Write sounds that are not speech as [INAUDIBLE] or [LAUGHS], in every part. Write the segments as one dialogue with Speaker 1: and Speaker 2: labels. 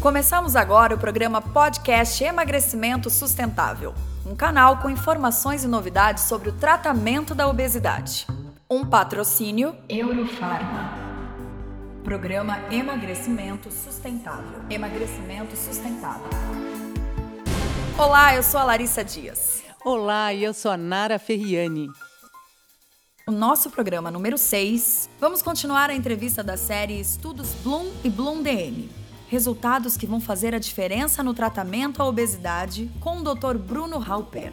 Speaker 1: Começamos agora o programa Podcast Emagrecimento Sustentável, um canal com informações e novidades sobre o tratamento da obesidade. Um patrocínio Eurofarma. Programa Emagrecimento Sustentável. Emagrecimento Sustentável. Olá, eu sou a Larissa Dias.
Speaker 2: Olá, eu sou a Nara Ferriani.
Speaker 1: O nosso programa número 6, vamos continuar a entrevista da série Estudos Bloom e Bloom DM. Resultados que vão fazer a diferença no tratamento à obesidade com o Dr. Bruno Halper.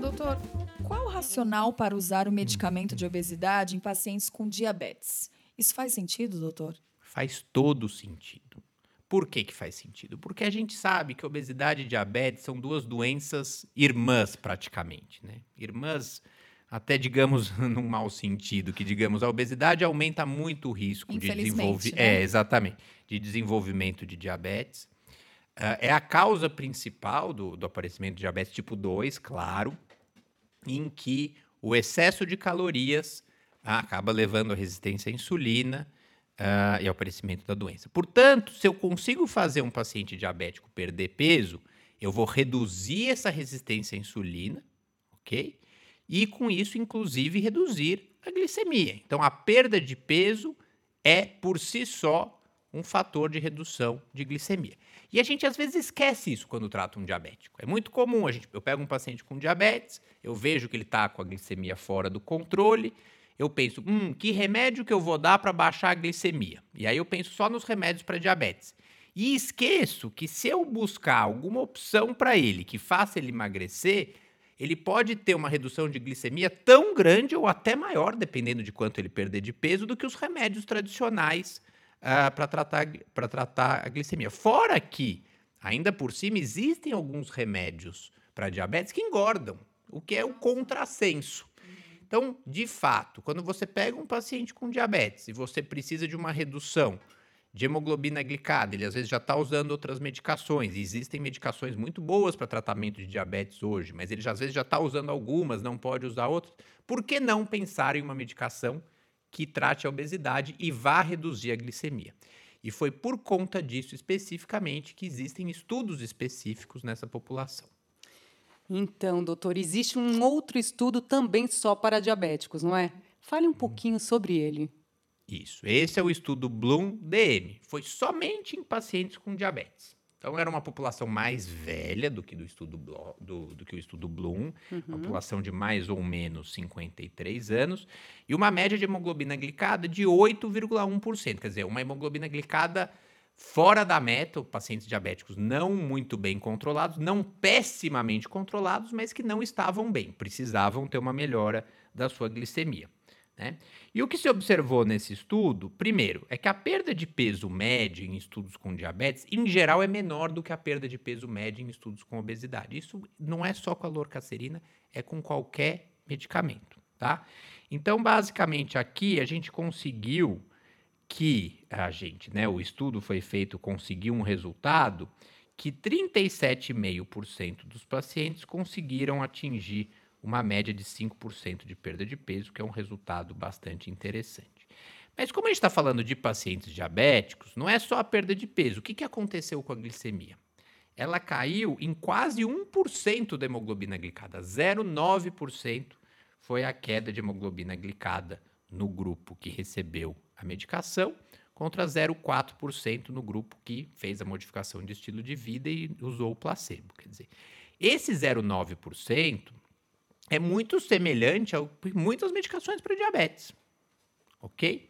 Speaker 1: Doutor, qual o racional para usar o medicamento de obesidade em pacientes com diabetes? Isso faz sentido, doutor?
Speaker 3: Faz todo sentido. Por que, que faz sentido? Porque a gente sabe que obesidade e diabetes são duas doenças irmãs, praticamente. Né? Irmãs, até digamos [LAUGHS] num mau sentido, que digamos, a obesidade aumenta muito o risco de desenvolver.
Speaker 1: Né?
Speaker 3: É, exatamente. De desenvolvimento de diabetes. Uh, é a causa principal do, do aparecimento de diabetes tipo 2, claro, em que o excesso de calorias ah, acaba levando à resistência à insulina uh, e ao aparecimento da doença. Portanto, se eu consigo fazer um paciente diabético perder peso, eu vou reduzir essa resistência à insulina, ok? E com isso, inclusive, reduzir a glicemia. Então, a perda de peso é, por si só, um fator de redução de glicemia. E a gente às vezes esquece isso quando trata um diabético. É muito comum, a gente, eu pego um paciente com diabetes, eu vejo que ele está com a glicemia fora do controle, eu penso, hum, que remédio que eu vou dar para baixar a glicemia? E aí eu penso só nos remédios para diabetes. E esqueço que se eu buscar alguma opção para ele que faça ele emagrecer, ele pode ter uma redução de glicemia tão grande ou até maior, dependendo de quanto ele perder de peso, do que os remédios tradicionais uh, ah, para tratar, tratar a glicemia. Fora que, ainda por cima, existem alguns remédios para diabetes que engordam, o que é o contrassenso. Então, de fato, quando você pega um paciente com diabetes e você precisa de uma redução de hemoglobina glicada, ele às vezes já está usando outras medicações. Existem medicações muito boas para tratamento de diabetes hoje, mas ele já, às vezes já está usando algumas, não pode usar outras. Por que não pensar em uma medicação que trate a obesidade e vá reduzir a glicemia? E foi por conta disso especificamente que existem estudos específicos nessa população.
Speaker 2: Então, doutor, existe um outro estudo também só para diabéticos, não é? Fale um pouquinho sobre ele.
Speaker 3: Isso. Esse é o estudo Bloom DM. Foi somente em pacientes com diabetes. Então era uma população mais velha do que do estudo do, do que o estudo Bloom, uhum. uma população de mais ou menos 53 anos e uma média de hemoglobina glicada de 8,1%, quer dizer, uma hemoglobina glicada fora da meta, pacientes diabéticos não muito bem controlados, não pessimamente controlados, mas que não estavam bem, precisavam ter uma melhora da sua glicemia. Né? E o que se observou nesse estudo, primeiro, é que a perda de peso médio em estudos com diabetes, em geral, é menor do que a perda de peso médio em estudos com obesidade. Isso não é só com a lorcacerina, é com qualquer medicamento, tá? Então, basicamente, aqui a gente conseguiu que a gente, né, o estudo foi feito, conseguiu um resultado que 37,5% dos pacientes conseguiram atingir uma média de 5% de perda de peso, que é um resultado bastante interessante. Mas como a gente está falando de pacientes diabéticos, não é só a perda de peso. O que, que aconteceu com a glicemia? Ela caiu em quase 1% da hemoglobina glicada, 0,9% foi a queda de hemoglobina glicada no grupo que recebeu a medicação contra 0,4% no grupo que fez a modificação de estilo de vida e usou o placebo. Quer dizer, esse 0,9% é muito semelhante a muitas medicações para diabetes, ok?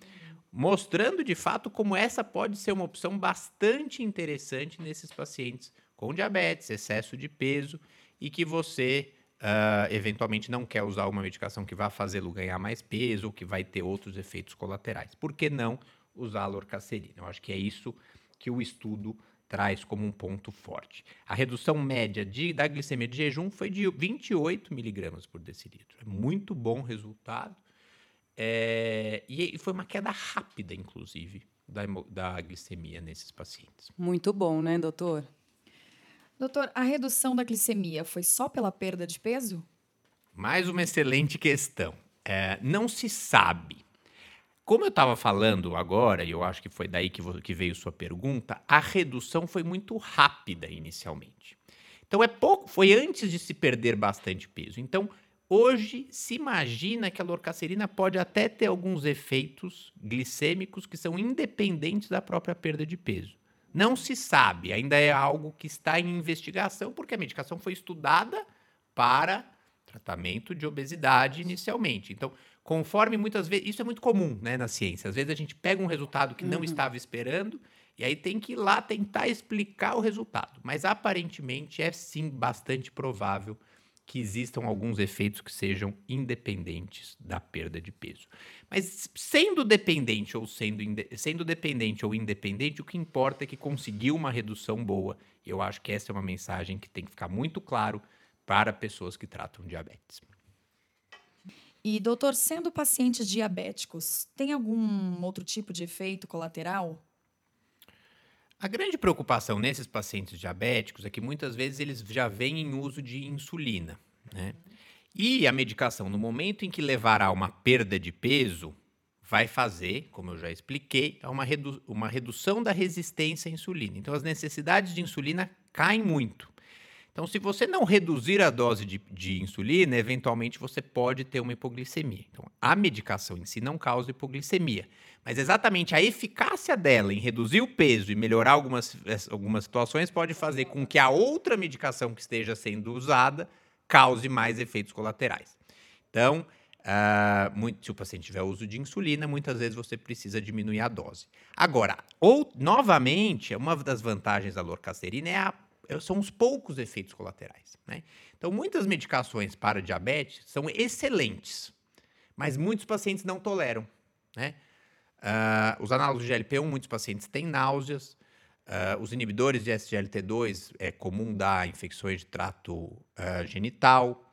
Speaker 3: Mostrando de fato como essa pode ser uma opção bastante interessante nesses pacientes com diabetes, excesso de peso e que você uh, eventualmente não quer usar uma medicação que vai fazê-lo ganhar mais peso ou que vai ter outros efeitos colaterais. Por que não usar a lorcacerina? Eu acho que é isso que o estudo traz como um ponto forte. A redução média de, da glicemia de jejum foi de 28 miligramas por decilitro. É muito bom resultado. É, e foi uma queda rápida, inclusive, da, da glicemia nesses pacientes.
Speaker 2: Muito bom, né, doutor?
Speaker 1: Doutor, a redução da glicemia foi só pela perda de peso?
Speaker 3: Mais uma excelente questão. É, não se sabe. Como eu estava falando agora, e eu acho que foi daí que, veio sua pergunta, a redução foi muito rápida inicialmente. Então é pouco, foi antes de se perder bastante peso. Então, hoje se imagina que a lorcacerina pode até ter alguns efeitos glicêmicos que são independentes da própria perda de peso. Não se sabe, ainda é algo que está em investigação, porque a medicação foi estudada para tratamento de obesidade inicialmente. Então, conforme muitas vezes. Isso é muito comum né, na ciência. Às vezes a gente pega um resultado que não uhum. estava esperando e aí tem que ir lá tentar explicar o resultado. Mas aparentemente é sim bastante provável que existam alguns efeitos que sejam independentes da perda de peso. Mas sendo dependente ou sendo, sendo dependente ou independente, o que importa é que conseguiu uma redução boa. Eu acho que essa é uma mensagem que tem que ficar muito claro para pessoas que tratam diabetes.
Speaker 1: E, doutor, sendo pacientes diabéticos, tem algum outro tipo de efeito colateral?
Speaker 3: A grande preocupação nesses pacientes diabéticos é que muitas vezes eles já vêm em uso de insulina, né? E a medicação, no momento em que levará a uma perda de peso, vai fazer, como eu já expliquei, uma, redu uma redução da resistência à insulina. Então, as necessidades de insulina caem muito. Então, se você não reduzir a dose de, de, insulina, eventualmente você pode ter uma hipoglicemia. Então, a medicação em si não causa hipoglicemia, mas exatamente a eficácia dela em reduzir o peso e melhorar algumas, algumas situações pode fazer com que a outra medicação que esteja sendo usada cause mais efeitos colaterais. Então, Uh, muito, se o paciente tiver uso de insulina, muitas vezes você precisa diminuir a dose. Agora, ou novamente, uma das vantagens da lorcasterina é a são os poucos efeitos colaterais. Né? Então, muitas medicações para diabetes são excelentes, mas muitos pacientes não toleram. Né? Uh, os análogos de GLP-1, muitos pacientes têm náuseas. Uh, os inibidores de SGLT2 é comum dar infecções de trato uh, genital.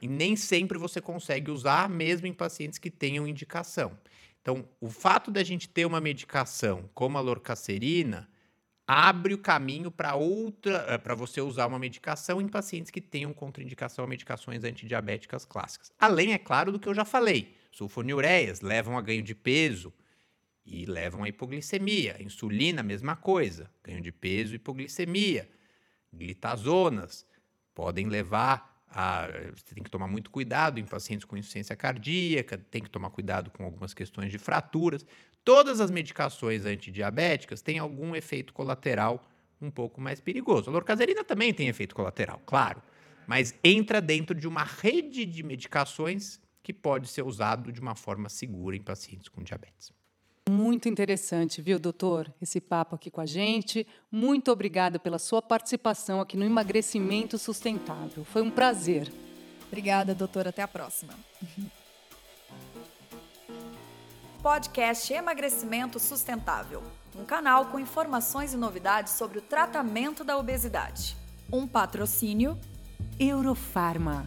Speaker 3: e nem sempre você consegue usar, mesmo em pacientes que tenham indicação. Então, o fato da gente ter uma medicação como a lorcacerina abre o caminho para outra, eh, para você usar uma medicação em pacientes que tenham contraindicação a medicações antidiabéticas clássicas. Além, é claro, do que eu já falei, sulfonilureias levam a ganho de peso e levam a hipoglicemia. Insulina, mesma coisa, ganho de peso e hipoglicemia. Glitazonas podem levar a, você tem que tomar muito cuidado em pacientes com insuficiência cardíaca, tem que tomar cuidado com algumas questões de fraturas. Todas as medicações antidiabéticas têm algum efeito colateral um pouco mais perigoso. A lorcaserina também tem efeito colateral, claro, mas entra dentro de uma rede de medicações que pode ser usado de uma forma segura em pacientes com diabetes.
Speaker 2: Muito interessante, viu, doutor? Esse papo aqui com a gente. Muito obrigada pela sua participação aqui no Emagrecimento Sustentável. Foi um prazer.
Speaker 1: Obrigada, doutor. Até a próxima podcast Emagrecimento Sustentável, um canal com informações e novidades sobre o tratamento da obesidade. Um patrocínio
Speaker 2: Eurofarma.